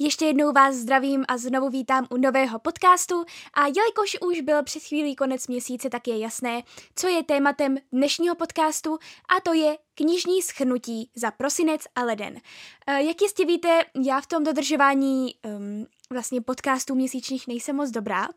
Ještě jednou vás zdravím a znovu vítám u nového podcastu a jelikož už byl před chvílí konec měsíce, tak je jasné, co je tématem dnešního podcastu a to je knižní schrnutí za prosinec a leden. Eh, jak jistě víte, já v tom dodržování um, vlastně podcastů měsíčních nejsem moc dobrá,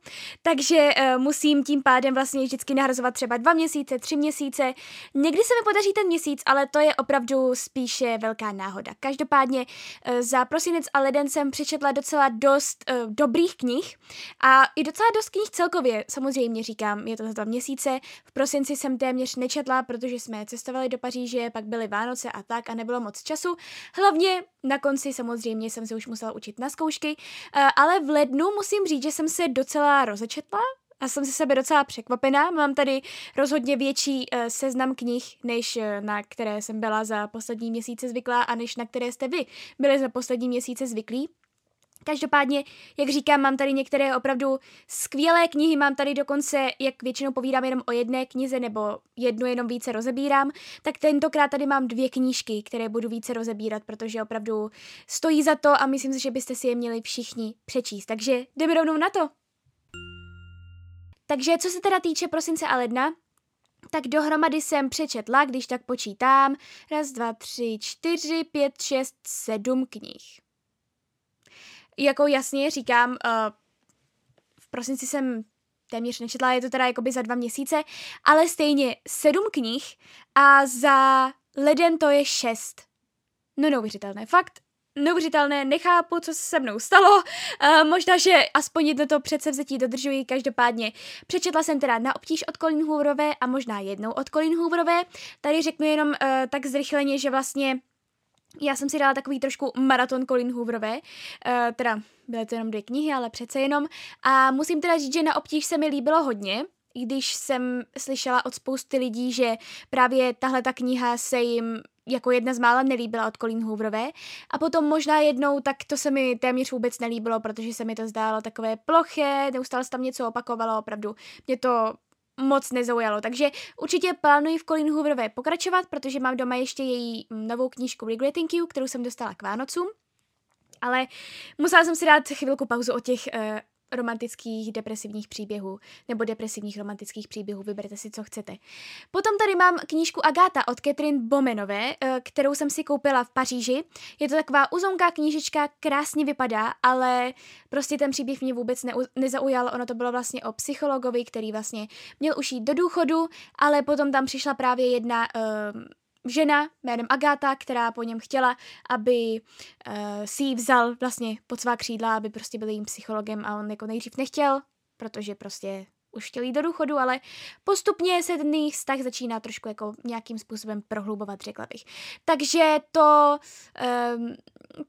takže uh, musím tím pádem vlastně vždycky nahrazovat třeba dva měsíce, tři měsíce. Někdy se mi podaří ten měsíc, ale to je opravdu spíše velká náhoda. Každopádně uh, za prosinec a leden jsem přečetla docela dost uh, dobrých knih a i docela dost knih celkově, samozřejmě říkám, je to za dva měsíce. V prosinci jsem téměř nečetla, protože jsme cestovali do Paříže, pak byly Vánoce a tak a nebylo moc času. Hlavně na konci samozřejmě jsem se už musela učit na zkoušky, eh, ale v lednu musím říct, že jsem se docela rozečetla, a jsem se sebe docela překvapená. Mám tady rozhodně větší uh, seznam knih, než uh, na které jsem byla za poslední měsíce zvyklá a než na které jste vy byli za poslední měsíce zvyklí. Každopádně, jak říkám, mám tady některé opravdu skvělé knihy, mám tady dokonce, jak většinou povídám jenom o jedné knize nebo jednu jenom více rozebírám, tak tentokrát tady mám dvě knížky, které budu více rozebírat, protože opravdu stojí za to a myslím si, že byste si je měli všichni přečíst. Takže jdeme rovnou na to. Takže co se teda týče prosince a ledna, tak dohromady jsem přečetla, když tak počítám, raz, dva, tři, čtyři, pět, šest, sedm knih jako jasně říkám, uh, v prosinci jsem téměř nečetla, je to teda jakoby za dva měsíce, ale stejně sedm knih a za leden to je šest. No neuvěřitelné, fakt neuvěřitelné, nechápu, co se se mnou stalo, uh, možná, že aspoň jedno to předsevzetí dodržuji, každopádně přečetla jsem teda na obtíž od Colin Hooverové a možná jednou od Colin Hooverové, tady řeknu jenom uh, tak zrychleně, že vlastně já jsem si dala takový trošku maraton Colin Hooverové, uh, teda byly to jenom dvě knihy, ale přece jenom. A musím teda říct, že na obtíž se mi líbilo hodně, když jsem slyšela od spousty lidí, že právě tahle ta kniha se jim jako jedna z mála nelíbila od Colin Hooverové. A potom možná jednou, tak to se mi téměř vůbec nelíbilo, protože se mi to zdálo takové ploché, neustále se tam něco opakovalo, opravdu. Mě to moc nezaujalo. Takže určitě plánuji v Colin Hooverové pokračovat, protože mám doma ještě její novou knížku Regretting You, kterou jsem dostala k Vánocům. Ale musela jsem si dát chvilku pauzu od těch uh, romantických depresivních příběhů nebo depresivních romantických příběhů, vyberte si, co chcete. Potom tady mám knížku Agáta od Catherine Bomenové, eh, kterou jsem si koupila v Paříži. Je to taková uzonká knížička, krásně vypadá, ale prostě ten příběh mě vůbec ne- nezaujal. Ono to bylo vlastně o psychologovi, který vlastně měl už jít do důchodu, ale potom tam přišla právě jedna uh, žena jménem Agáta, která po něm chtěla, aby uh, si ji vzal vlastně pod svá křídla, aby prostě byl jím psychologem a on jako nejdřív nechtěl, protože prostě už chtěl jít do důchodu, ale postupně se ten jejich vztah začíná trošku jako nějakým způsobem prohlubovat, řekla bych. Takže to, um,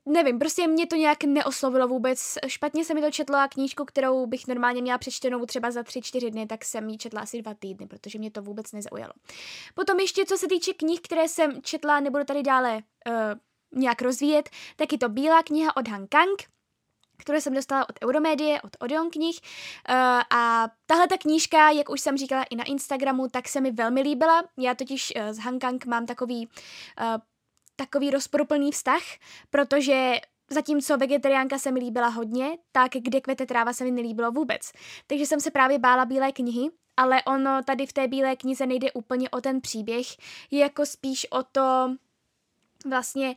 nevím, prostě mě to nějak neoslovilo vůbec. Špatně se mi to četlo a knížku, kterou bych normálně měla přečtenou třeba za tři, čtyři dny, tak jsem ji četla asi dva týdny, protože mě to vůbec nezaujalo. Potom ještě, co se týče knih, které jsem četla, nebudu tady dále uh, nějak rozvíjet, tak je to Bílá kniha od Han Kang, které jsem dostala od Euromédie, od Odeon knih. Uh, a tahle ta knížka, jak už jsem říkala i na Instagramu, tak se mi velmi líbila. Já totiž uh, s Hankang mám takový, uh, takový rozporuplný vztah, protože Zatímco vegetariánka se mi líbila hodně, tak kde kvete tráva se mi nelíbilo vůbec. Takže jsem se právě bála bílé knihy, ale ono tady v té bílé knize nejde úplně o ten příběh, je jako spíš o to, vlastně,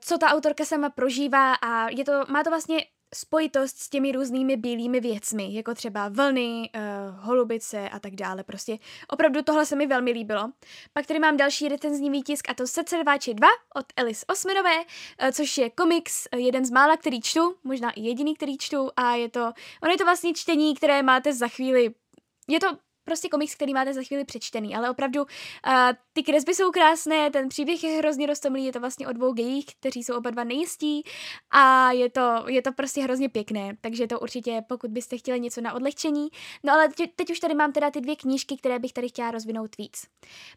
co ta autorka sama prožívá a je to, má to vlastně spojitost s těmi různými bílými věcmi, jako třeba vlny, uh, holubice a tak dále. Prostě opravdu tohle se mi velmi líbilo. Pak tady mám další recenzní výtisk a to Srdce rváče 2 od Alice Osmanové, uh, což je komiks, uh, jeden z mála, který čtu, možná i jediný, který čtu a je to, ono je to vlastně čtení, které máte za chvíli, je to prostě komiks, který máte za chvíli přečtený, ale opravdu uh, ty kresby jsou krásné, ten příběh je hrozně roztomilý, je to vlastně o dvou gejích, kteří jsou oba dva nejistí a je to, je to prostě hrozně pěkné, takže to určitě, pokud byste chtěli něco na odlehčení. No ale teď, teď už tady mám teda ty dvě knížky, které bych tady chtěla rozvinout víc.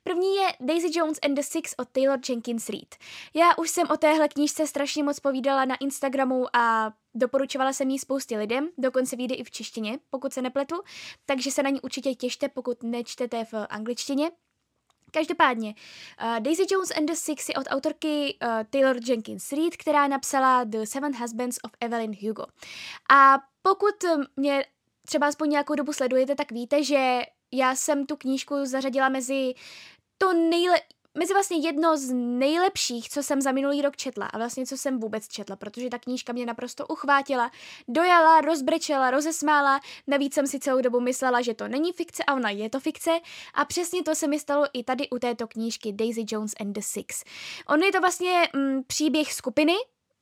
První je Daisy Jones and the Six od Taylor Jenkins Reid. Já už jsem o téhle knížce strašně moc povídala na Instagramu a Doporučovala jsem ji spoustě lidem, dokonce vyjde i v češtině, pokud se nepletu, takže se na ní určitě těšte, pokud nečtete v angličtině. Každopádně, uh, Daisy Jones and the Six je od autorky uh, Taylor Jenkins Reid, která napsala The Seven Husbands of Evelyn Hugo. A pokud mě třeba aspoň nějakou dobu sledujete, tak víte, že já jsem tu knížku zařadila mezi to nejle mezi vlastně jedno z nejlepších, co jsem za minulý rok četla a vlastně co jsem vůbec četla, protože ta knížka mě naprosto uchvátila, dojala, rozbrečela, rozesmála, navíc jsem si celou dobu myslela, že to není fikce a ona je to fikce. A přesně to se mi stalo i tady u této knížky Daisy Jones and the Six. On je to vlastně mm, příběh skupiny,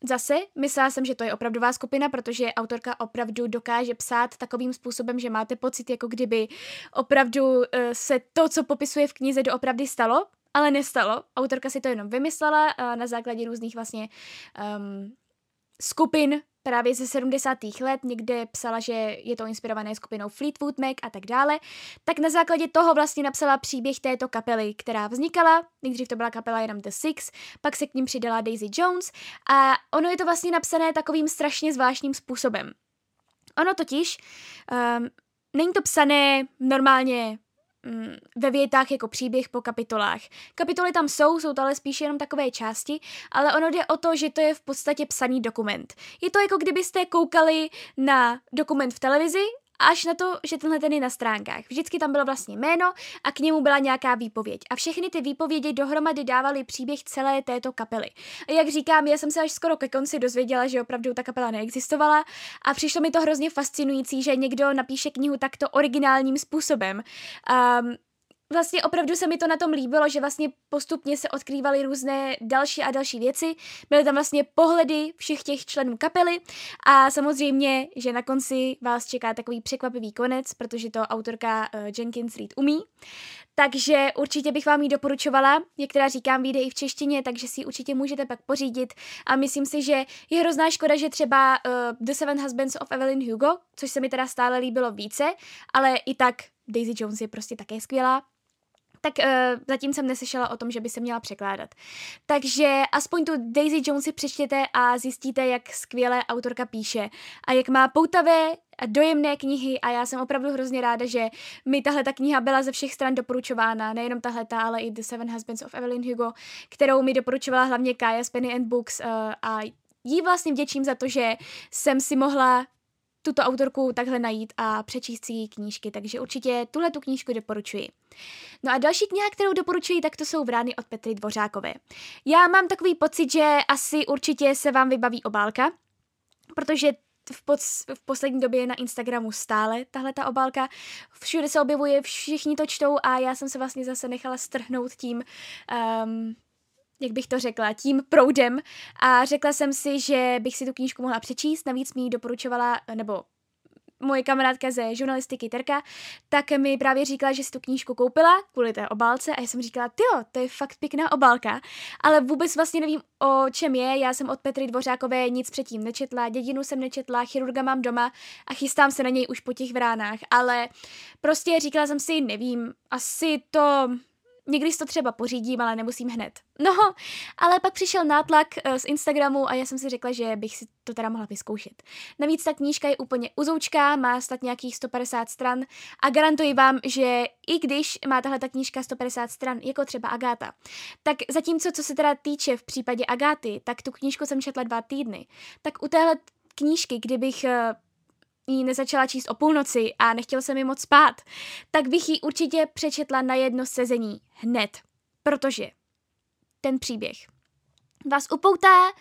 Zase, myslela jsem, že to je opravdová skupina, protože autorka opravdu dokáže psát takovým způsobem, že máte pocit, jako kdyby opravdu uh, se to, co popisuje v knize, doopravdy stalo ale nestalo. Autorka si to jenom vymyslela uh, na základě různých vlastně um, skupin právě ze 70. let, někde psala, že je to inspirované skupinou Fleetwood Mac a tak dále, tak na základě toho vlastně napsala příběh této kapely, která vznikala, nejdřív to byla kapela jenom The Six, pak se k ním přidala Daisy Jones a ono je to vlastně napsané takovým strašně zvláštním způsobem. Ono totiž, um, není to psané normálně ve větách jako příběh po kapitolách. Kapitoly tam jsou, jsou to ale spíše jenom takové části, ale ono jde o to, že to je v podstatě psaný dokument. Je to jako kdybyste koukali na dokument v televizi až na to, že tenhle ten je na stránkách. Vždycky tam bylo vlastně jméno a k němu byla nějaká výpověď. A všechny ty výpovědi dohromady dávaly příběh celé této kapely. A jak říkám, já jsem se až skoro ke konci dozvěděla, že opravdu ta kapela neexistovala a přišlo mi to hrozně fascinující, že někdo napíše knihu takto originálním způsobem. Um, vlastně opravdu se mi to na tom líbilo, že vlastně postupně se odkrývaly různé další a další věci. Byly tam vlastně pohledy všech těch členů kapely a samozřejmě, že na konci vás čeká takový překvapivý konec, protože to autorka uh, Jenkins Reid umí. Takže určitě bych vám ji doporučovala, jak teda říkám, vyjde i v češtině, takže si ji určitě můžete pak pořídit a myslím si, že je hrozná škoda, že třeba uh, The Seven Husbands of Evelyn Hugo, což se mi teda stále líbilo více, ale i tak Daisy Jones je prostě také skvělá, tak uh, zatím jsem neslyšela o tom, že by se měla překládat. Takže aspoň tu Daisy Jones si přečtěte a zjistíte, jak skvěle autorka píše a jak má poutavé a dojemné knihy a já jsem opravdu hrozně ráda, že mi tahle ta kniha byla ze všech stran doporučována, nejenom tahle ta, ale i The Seven Husbands of Evelyn Hugo, kterou mi doporučovala hlavně Kaya z Penny and Books uh, a jí vlastně vděčím za to, že jsem si mohla tuto autorku takhle najít a přečíst si její knížky, takže určitě tuhle tu knížku doporučuji. No a další kniha, kterou doporučuji, tak to jsou Vrány od Petry Dvořákové. Já mám takový pocit, že asi určitě se vám vybaví obálka, protože v, pod, v poslední době je na Instagramu stále tahle ta obálka. Všude se objevuje, všichni to čtou a já jsem se vlastně zase nechala strhnout tím um, jak bych to řekla, tím proudem. A řekla jsem si, že bych si tu knížku mohla přečíst, navíc mi ji doporučovala, nebo moje kamarádka ze žurnalistiky Terka, tak mi právě říkala, že si tu knížku koupila kvůli té obálce. A já jsem říkala, jo, to je fakt pěkná obálka, ale vůbec vlastně nevím, o čem je. Já jsem od Petry Dvořákové nic předtím nečetla, dědinu jsem nečetla, chirurga mám doma a chystám se na něj už po těch vránách, ale prostě říkala jsem si, nevím, asi to Někdy si to třeba pořídím, ale nemusím hned. No, ale pak přišel nátlak uh, z Instagramu a já jsem si řekla, že bych si to teda mohla vyzkoušet. Navíc ta knížka je úplně uzoučká, má snad nějakých 150 stran a garantuji vám, že i když má tahle ta knížka 150 stran, jako třeba Agáta, tak zatímco co se teda týče v případě Agáty, tak tu knížku jsem četla dva týdny, tak u téhle knížky, kdybych uh, ji nezačala číst o půlnoci a nechtěl jsem mi moc spát, tak bych ji určitě přečetla na jedno sezení hned, protože ten příběh vás upoutá,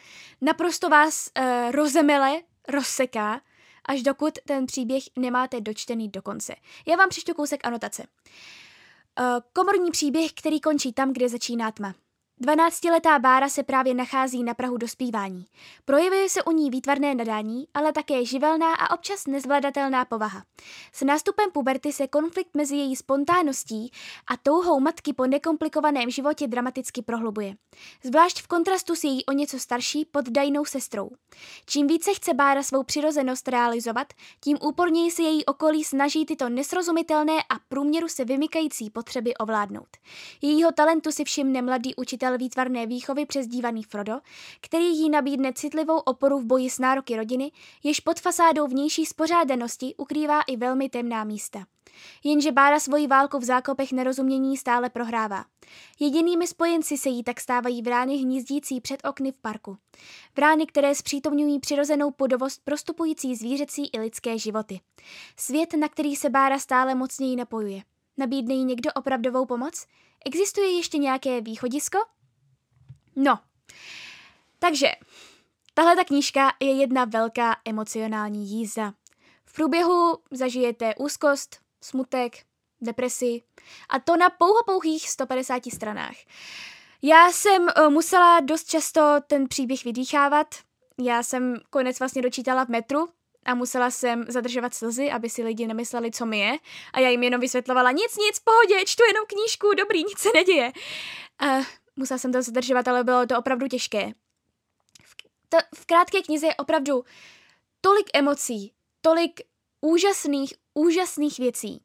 naprosto vás uh, rozemele, rozseká, až dokud ten příběh nemáte dočtený do konce. Já vám přečtu kousek anotace. Uh, komorní příběh, který končí tam, kde začíná tma. 12-letá Bára se právě nachází na Prahu dospívání. Projevuje se u ní výtvarné nadání, ale také živelná a občas nezvladatelná povaha. S nástupem puberty se konflikt mezi její spontánností a touhou matky po nekomplikovaném životě dramaticky prohlubuje. Zvlášť v kontrastu s její o něco starší poddajnou sestrou. Čím více chce Bára svou přirozenost realizovat, tím úporněji se její okolí snaží tyto nesrozumitelné a průměru se vymykající potřeby ovládnout. Jejího talentu si všimne mladý učitel učitel výtvarné výchovy přezdívaný Frodo, který jí nabídne citlivou oporu v boji s nároky rodiny, jež pod fasádou vnější spořádanosti ukrývá i velmi temná místa. Jenže Bára svoji válku v zákopech nerozumění stále prohrává. Jedinými spojenci se jí tak stávají vrány hnízdící před okny v parku. Vrány, které zpřítomňují přirozenou podovost prostupující zvířecí i lidské životy. Svět, na který se Bára stále mocněji napojuje. Nabídne jí někdo opravdovou pomoc? Existuje ještě nějaké východisko? No, takže tahle ta knížka je jedna velká emocionální jízda. V průběhu zažijete úzkost, smutek, depresi a to na pouhopouhých 150 stranách. Já jsem uh, musela dost často ten příběh vydýchávat. Já jsem konec vlastně dočítala v metru a musela jsem zadržovat slzy, aby si lidi nemysleli, co mi je. A já jim jenom vysvětlovala, nic, nic, pohodě, čtu jenom knížku, dobrý, nic se neděje. Uh, musela jsem to zadržovat, ale bylo to opravdu těžké. V, to, v krátké knize je opravdu tolik emocí, tolik úžasných, úžasných věcí.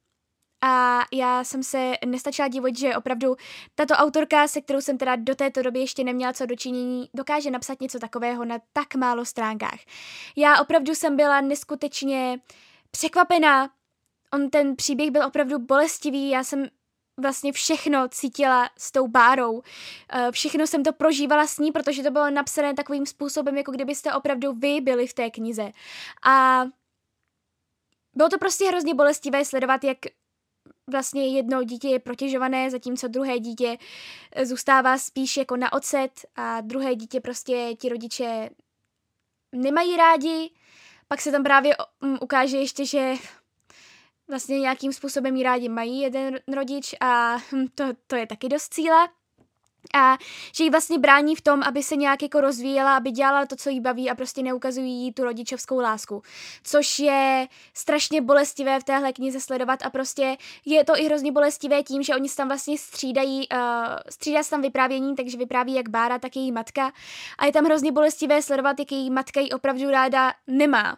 A já jsem se nestačila dívat, že opravdu tato autorka, se kterou jsem teda do této doby ještě neměla co dočinění, dokáže napsat něco takového na tak málo stránkách. Já opravdu jsem byla neskutečně překvapená. On ten příběh byl opravdu bolestivý, já jsem vlastně všechno cítila s tou bárou. Eh, všechno jsem to prožívala s ní, protože to bylo napsané takovým způsobem, jako kdybyste opravdu vy byli v té knize. A bylo to prostě hrozně bolestivé sledovat, jak vlastně jedno dítě je protěžované, zatímco druhé dítě eh, zůstává spíš jako na ocet a druhé dítě prostě ti rodiče nemají rádi. Pak se tam právě mm, ukáže ještě, že vlastně nějakým způsobem ji rádi mají jeden rodič a hm, to, to je taky dost cíle a že jí vlastně brání v tom, aby se nějak jako rozvíjela, aby dělala to, co jí baví a prostě neukazují jí tu rodičovskou lásku. Což je strašně bolestivé v téhle knize sledovat a prostě je to i hrozně bolestivé tím, že oni se tam vlastně střídají, uh, střídá se tam vyprávění, takže vypráví jak Bára, tak její matka a je tam hrozně bolestivé sledovat, jak její matka jí opravdu ráda nemá.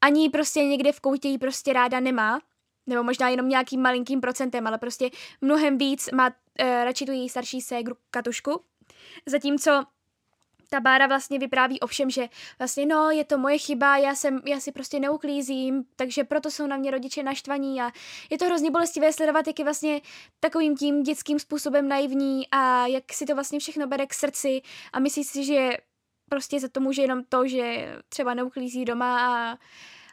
Ani prostě někde v koutě jí prostě ráda nemá nebo možná jenom nějakým malinkým procentem, ale prostě mnohem víc má uh, radši tu její starší ségru Katušku. Zatímco ta Bára vlastně vypráví o všem, že vlastně no, je to moje chyba, já, jsem, já si prostě neuklízím, takže proto jsou na mě rodiče naštvaní a je to hrozně bolestivé sledovat, jak je vlastně takovým tím dětským způsobem naivní a jak si to vlastně všechno bere k srdci a myslí si, že prostě za to může jenom to, že třeba neuklízí doma a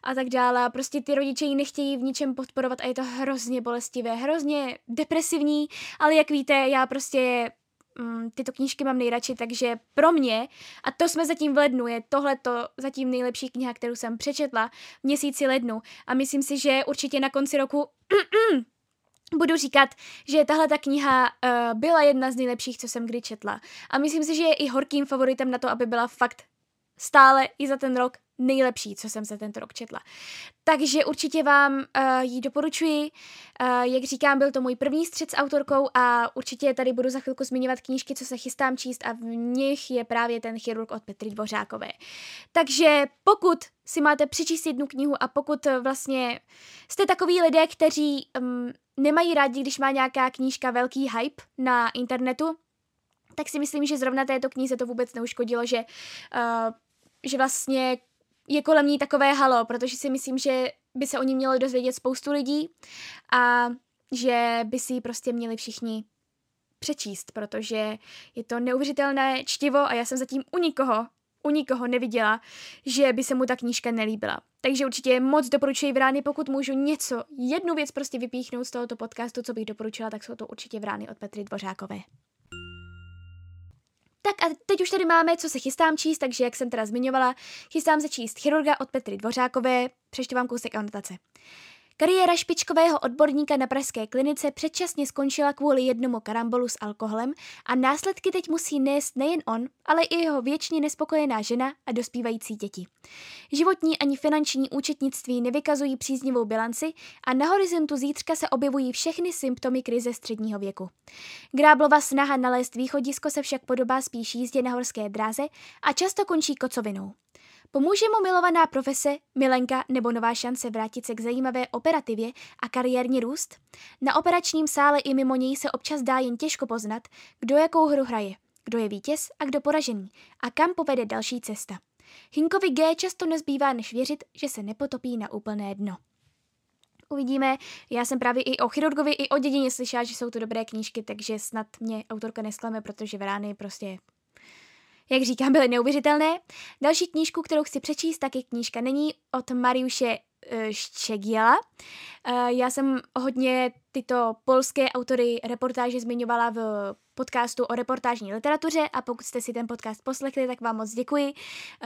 a tak dále. A prostě ty rodiče ji nechtějí v ničem podporovat a je to hrozně bolestivé, hrozně depresivní, ale jak víte, já prostě mm, tyto knížky mám nejradši, takže pro mě, a to jsme zatím v lednu, je tohleto zatím nejlepší kniha, kterou jsem přečetla v měsíci lednu a myslím si, že určitě na konci roku budu říkat, že tahle ta kniha uh, byla jedna z nejlepších, co jsem kdy četla. A myslím si, že je i horkým favoritem na to, aby byla fakt stále i za ten rok nejlepší, co jsem se tento rok četla. Takže určitě vám uh, ji doporučuji. Uh, jak říkám, byl to můj první střed s autorkou a určitě tady budu za chvilku zmiňovat knížky, co se chystám číst a v nich je právě ten chirurg od Petry Dvořákové. Takže pokud si máte přečíst jednu knihu a pokud vlastně jste takový lidé, kteří um, nemají rádi, když má nějaká knížka velký hype na internetu, tak si myslím, že zrovna této knize to vůbec neuškodilo, že, uh, že vlastně je kolem ní takové halo, protože si myslím, že by se o ní mělo dozvědět spoustu lidí a že by si ji prostě měli všichni přečíst, protože je to neuvěřitelné čtivo a já jsem zatím u nikoho, u nikoho neviděla, že by se mu ta knížka nelíbila. Takže určitě moc doporučuji Vrány, pokud můžu něco, jednu věc prostě vypíchnout z tohoto podcastu, co bych doporučila, tak jsou to určitě Vrány od Petry Dvořákové. Tak a teď už tady máme, co se chystám číst, takže jak jsem teda zmiňovala, chystám se číst Chirurga od Petry Dvořákové, přečtu vám kousek anotace. Kariéra špičkového odborníka na pražské klinice předčasně skončila kvůli jednomu karambolu s alkoholem a následky teď musí nést nejen on, ale i jeho věčně nespokojená žena a dospívající děti. Životní ani finanční účetnictví nevykazují příznivou bilanci a na horizontu zítřka se objevují všechny symptomy krize středního věku. Gráblova snaha nalézt východisko se však podobá spíš jízdě na horské dráze a často končí kocovinou. Pomůže mu milovaná profese, milenka nebo nová šance vrátit se k zajímavé operativě a kariérní růst? Na operačním sále i mimo něj se občas dá jen těžko poznat, kdo jakou hru hraje, kdo je vítěz a kdo poražený a kam povede další cesta. Hinkovi G často nezbývá než věřit, že se nepotopí na úplné dno. Uvidíme, já jsem právě i o chirurgovi, i o dědině slyšela, že jsou to dobré knížky, takže snad mě autorka nesklame, protože Verány prostě jak říkám, byly neuvěřitelné. Další knížku, kterou chci přečíst, taky knížka není od Mariuše eh, Ščegiela. Eh, já jsem hodně tyto polské autory reportáže zmiňovala v podcastu o reportážní literatuře a pokud jste si ten podcast poslechli, tak vám moc děkuji,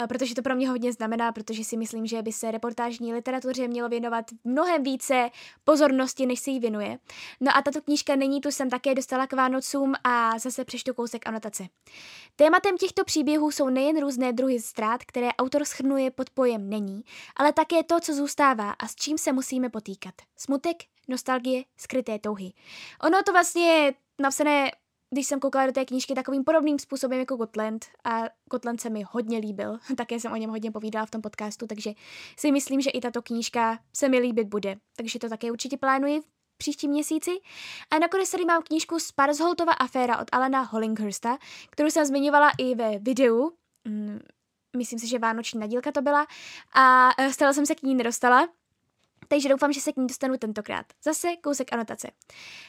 eh, protože to pro mě hodně znamená, protože si myslím, že by se reportážní literatuře mělo věnovat mnohem více pozornosti, než se jí věnuje. No a tato knížka není tu, jsem také dostala k Vánocům a zase přečtu kousek anotace. Tématem těchto příběhů jsou nejen různé druhy ztrát, které autor schrnuje pod pojem není, ale také to, co zůstává a s čím se musíme potýkat. Smutek, nostalgie, skryté touhy. Ono to vlastně je napsané když jsem koukala do té knížky takovým podobným způsobem jako Gotland a Gotland se mi hodně líbil, také jsem o něm hodně povídala v tom podcastu, takže si myslím, že i tato knížka se mi líbit bude, takže to také určitě plánuji v příštím měsíci. A nakonec tady mám knížku Sparsholtova aféra od Alana Hollinghursta, kterou jsem zmiňovala i ve videu, mm, myslím si, že vánoční nadílka to byla, a e, stala jsem se k ní nedostala, takže doufám, že se k ní dostanu tentokrát. Zase kousek anotace.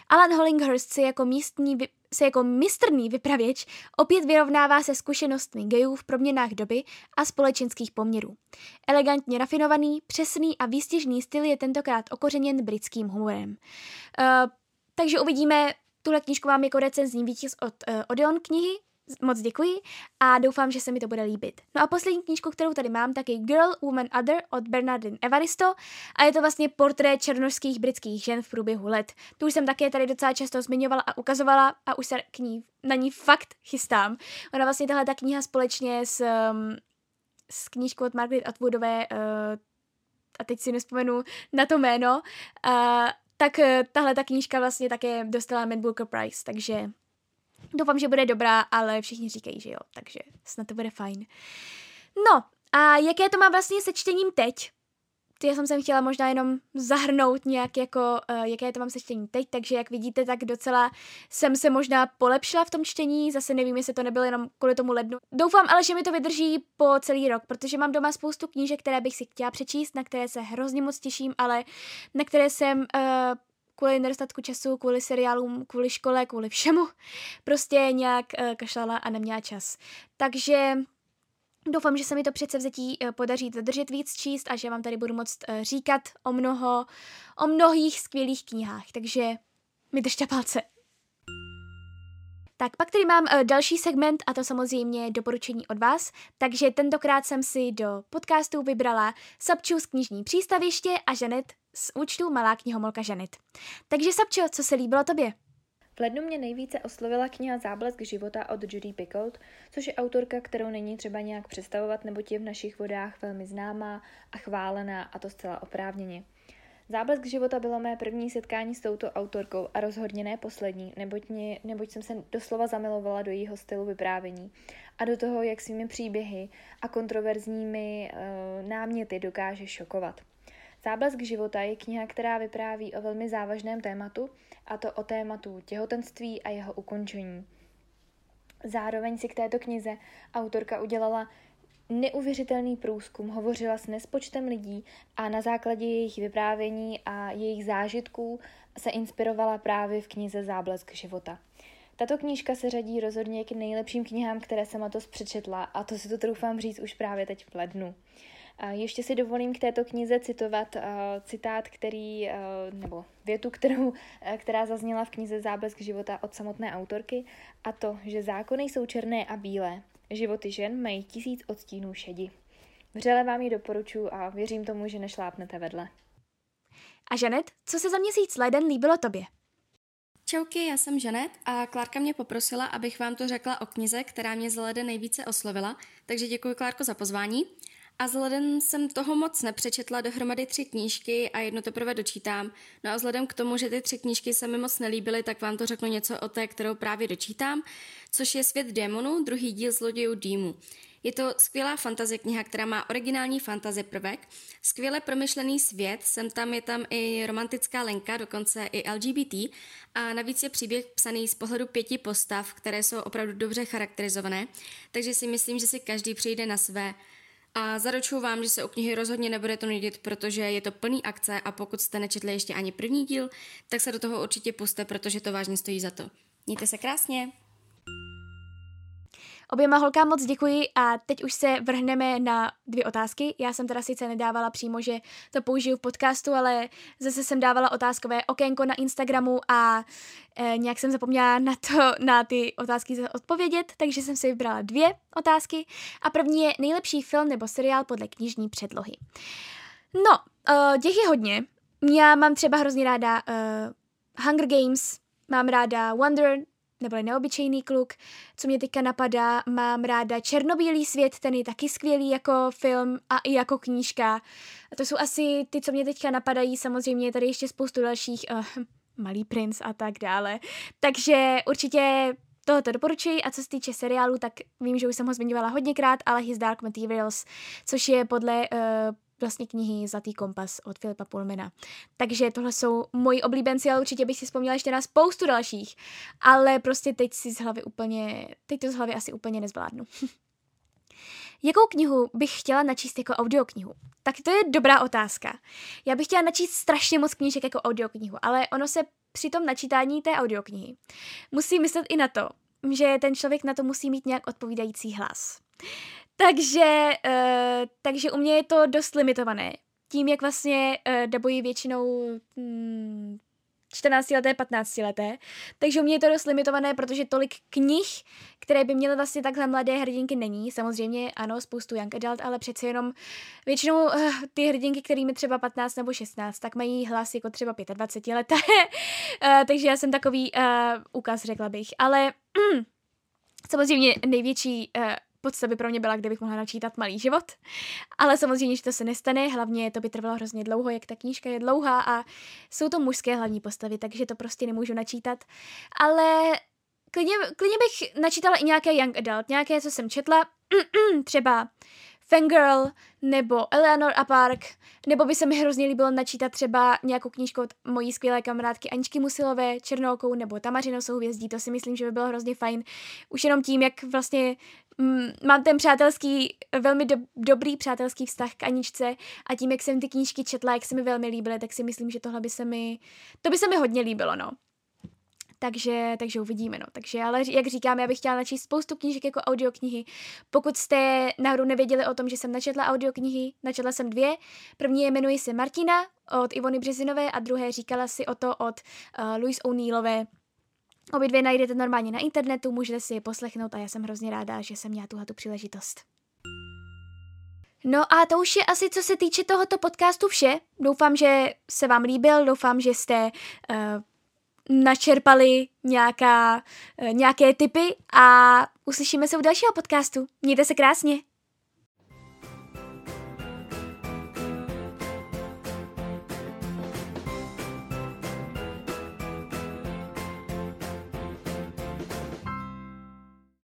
Alan Hollinghurst se jako, místní, se jako mistrný vypravěč opět vyrovnává se zkušenostmi gejů v proměnách doby a společenských poměrů. Elegantně rafinovaný, přesný a výstěžný styl je tentokrát okořeněn britským humorem. Uh, takže uvidíme, tuhle knížku mám jako recenzní vítěz od uh, Odeon knihy, moc děkuji a doufám, že se mi to bude líbit. No a poslední knížku, kterou tady mám, tak je Girl, Woman, Other od Bernardine Evaristo a je to vlastně portrét černožských britských žen v průběhu let. Tu už jsem také tady docela často zmiňovala a ukazovala a už se k ní, na ní fakt chystám. Ona vlastně tahle ta kniha společně s, um, s knížkou od Margaret Atwoodové uh, a teď si nespomenu na to jméno, uh, tak uh, tahle ta knížka vlastně také dostala Mad Booker Prize, takže Doufám, že bude dobrá, ale všichni říkají, že jo, takže snad to bude fajn. No, a jaké to má vlastně se čtením teď? Já jsem sem chtěla možná jenom zahrnout nějak jako, uh, jaké to mám se čtení teď, takže jak vidíte, tak docela jsem se možná polepšila v tom čtení, zase nevím, jestli to nebylo jenom kvůli tomu lednu. Doufám ale, že mi to vydrží po celý rok, protože mám doma spoustu knížek, které bych si chtěla přečíst, na které se hrozně moc těším, ale na které jsem uh, kvůli nedostatku času, kvůli seriálům, kvůli škole, kvůli všemu, prostě nějak uh, kašlala a neměla čas. Takže Doufám, že se mi to přece vzetí uh, podaří dodržet víc číst a že vám tady budu moct uh, říkat o mnoho, o mnohých skvělých knihách, takže mi držte palce. Tak pak tady mám další segment a to samozřejmě doporučení od vás, takže tentokrát jsem si do podcastu vybrala Sapču z knižní přístaviště a Žanet z účtu Malá knihomolka Žanet. Takže Sapčo, co se líbilo tobě? V lednu mě nejvíce oslovila kniha Záblesk života od Judy Picoult, což je autorka, kterou není třeba nějak představovat, nebo je v našich vodách velmi známá a chválená, a to zcela oprávněně. Záblesk života bylo mé první setkání s touto autorkou a rozhodně ne poslední, neboť, mě, neboť jsem se doslova zamilovala do jejího stylu vyprávění a do toho, jak svými příběhy a kontroverzními uh, náměty dokáže šokovat. Záblesk života je kniha, která vypráví o velmi závažném tématu, a to o tématu těhotenství a jeho ukončení. Zároveň si k této knize autorka udělala neuvěřitelný průzkum, hovořila s nespočtem lidí a na základě jejich vyprávění a jejich zážitků se inspirovala právě v knize Záblesk života. Tato knížka se řadí rozhodně k nejlepším knihám, které jsem letos přečetla a to si to troufám říct už právě teď v lednu. Ještě si dovolím k této knize citovat uh, citát, který, uh, nebo větu, kterou, uh, která zazněla v knize Záblesk života od samotné autorky, a to, že zákony jsou černé a bílé, životy žen mají tisíc odstínů šedi. Vřele vám ji doporučuji a věřím tomu, že nešlápnete vedle. A Žanet, co se za měsíc leden líbilo tobě? Čauky, já jsem Žanet a Klárka mě poprosila, abych vám to řekla o knize, která mě za leden nejvíce oslovila, takže děkuji Klárko za pozvání. A vzhledem jsem toho moc nepřečetla, dohromady tři knížky a jedno teprve dočítám. No a vzhledem k tomu, že ty tři knížky se mi moc nelíbily, tak vám to řeknu něco o té, kterou právě dočítám, což je Svět démonů, druhý díl zlodějů dýmu. Je to skvělá fantazie kniha, která má originální fantazie prvek, skvěle promyšlený svět, sem tam je tam i romantická lenka, dokonce i LGBT a navíc je příběh psaný z pohledu pěti postav, které jsou opravdu dobře charakterizované, takže si myslím, že si každý přijde na své a zaručuju vám, že se u knihy rozhodně nebude to nudit, protože je to plný akce a pokud jste nečetli ještě ani první díl, tak se do toho určitě puste, protože to vážně stojí za to. Mějte se krásně! Oběma holkám moc děkuji a teď už se vrhneme na dvě otázky. Já jsem teda sice nedávala přímo, že to použiju v podcastu, ale zase jsem dávala otázkové okénko na Instagramu a e, nějak jsem zapomněla na, to, na ty otázky odpovědět, takže jsem si vybrala dvě otázky. A první je nejlepší film nebo seriál podle knižní předlohy. No, uh, těch je hodně. Já mám třeba hrozně ráda uh, Hunger Games, mám ráda Wonder, nebo neobyčejný kluk. Co mě teďka napadá, mám ráda Černobílý svět, ten je taky skvělý jako film a i jako knížka. A to jsou asi ty, co mě teďka napadají, samozřejmě je tady ještě spoustu dalších, uh, Malý princ a tak dále. Takže určitě tohoto doporučuji a co se týče seriálu, tak vím, že už jsem ho zmiňovala hodněkrát, ale His Dark Materials, což je podle uh, vlastně knihy Zlatý kompas od Filipa Pullmana. Takže tohle jsou moji oblíbenci, ale určitě bych si vzpomněla ještě na spoustu dalších. Ale prostě teď si z hlavy úplně, teď to z hlavy asi úplně nezvládnu. Jakou knihu bych chtěla načíst jako audioknihu? Tak to je dobrá otázka. Já bych chtěla načíst strašně moc knížek jako audioknihu, ale ono se při tom načítání té audioknihy musí myslet i na to, že ten člověk na to musí mít nějak odpovídající hlas. Takže, uh, takže u mě je to dost limitované. Tím, jak vlastně uh, dabuji většinou hmm, 14 leté, 15 leté. Takže u mě je to dost limitované, protože tolik knih, které by měly vlastně takhle mladé hrdinky, není. Samozřejmě ano, spoustu young adult, ale přece jenom většinou uh, ty hrdinky, kterými třeba 15 nebo 16, tak mají hlas jako třeba 25 leté. uh, takže já jsem takový uh, úkaz, řekla bych. Ale samozřejmě největší uh, podsta by pro mě byla, kdybych mohla načítat malý život. Ale samozřejmě, že to se nestane, hlavně to by trvalo hrozně dlouho, jak ta knížka je dlouhá a jsou to mužské hlavní postavy, takže to prostě nemůžu načítat. Ale klidně, klidně bych načítala i nějaké young adult, nějaké, co jsem četla, třeba Fangirl nebo Eleanor a Park, nebo by se mi hrozně líbilo načítat třeba nějakou knížku od mojí skvělé kamarádky Aničky Musilové, Černoukou nebo Tamařinou souhvězdí, to si myslím, že by bylo hrozně fajn. Už jenom tím, jak vlastně mm, mám ten přátelský, velmi do, dobrý přátelský vztah k Aničce a tím, jak jsem ty knížky četla, jak se mi velmi líbily, tak si myslím, že tohle by se mi, to by se mi hodně líbilo, no takže, takže uvidíme, no. Takže, ale jak říkám, já bych chtěla načíst spoustu knížek jako audioknihy. Pokud jste náhodou nevěděli o tom, že jsem načetla audioknihy, načetla jsem dvě. První je jmenuji se Martina od Ivony Březinové a druhé říkala si o to od uh, Louise O'Neillové. Obě dvě najdete normálně na internetu, můžete si je poslechnout a já jsem hrozně ráda, že jsem měla tuhle tu příležitost. No a to už je asi co se týče tohoto podcastu vše. Doufám, že se vám líbil, doufám, že jste uh, načerpali nějaká, eh, nějaké typy a uslyšíme se u dalšího podcastu. Mějte se krásně.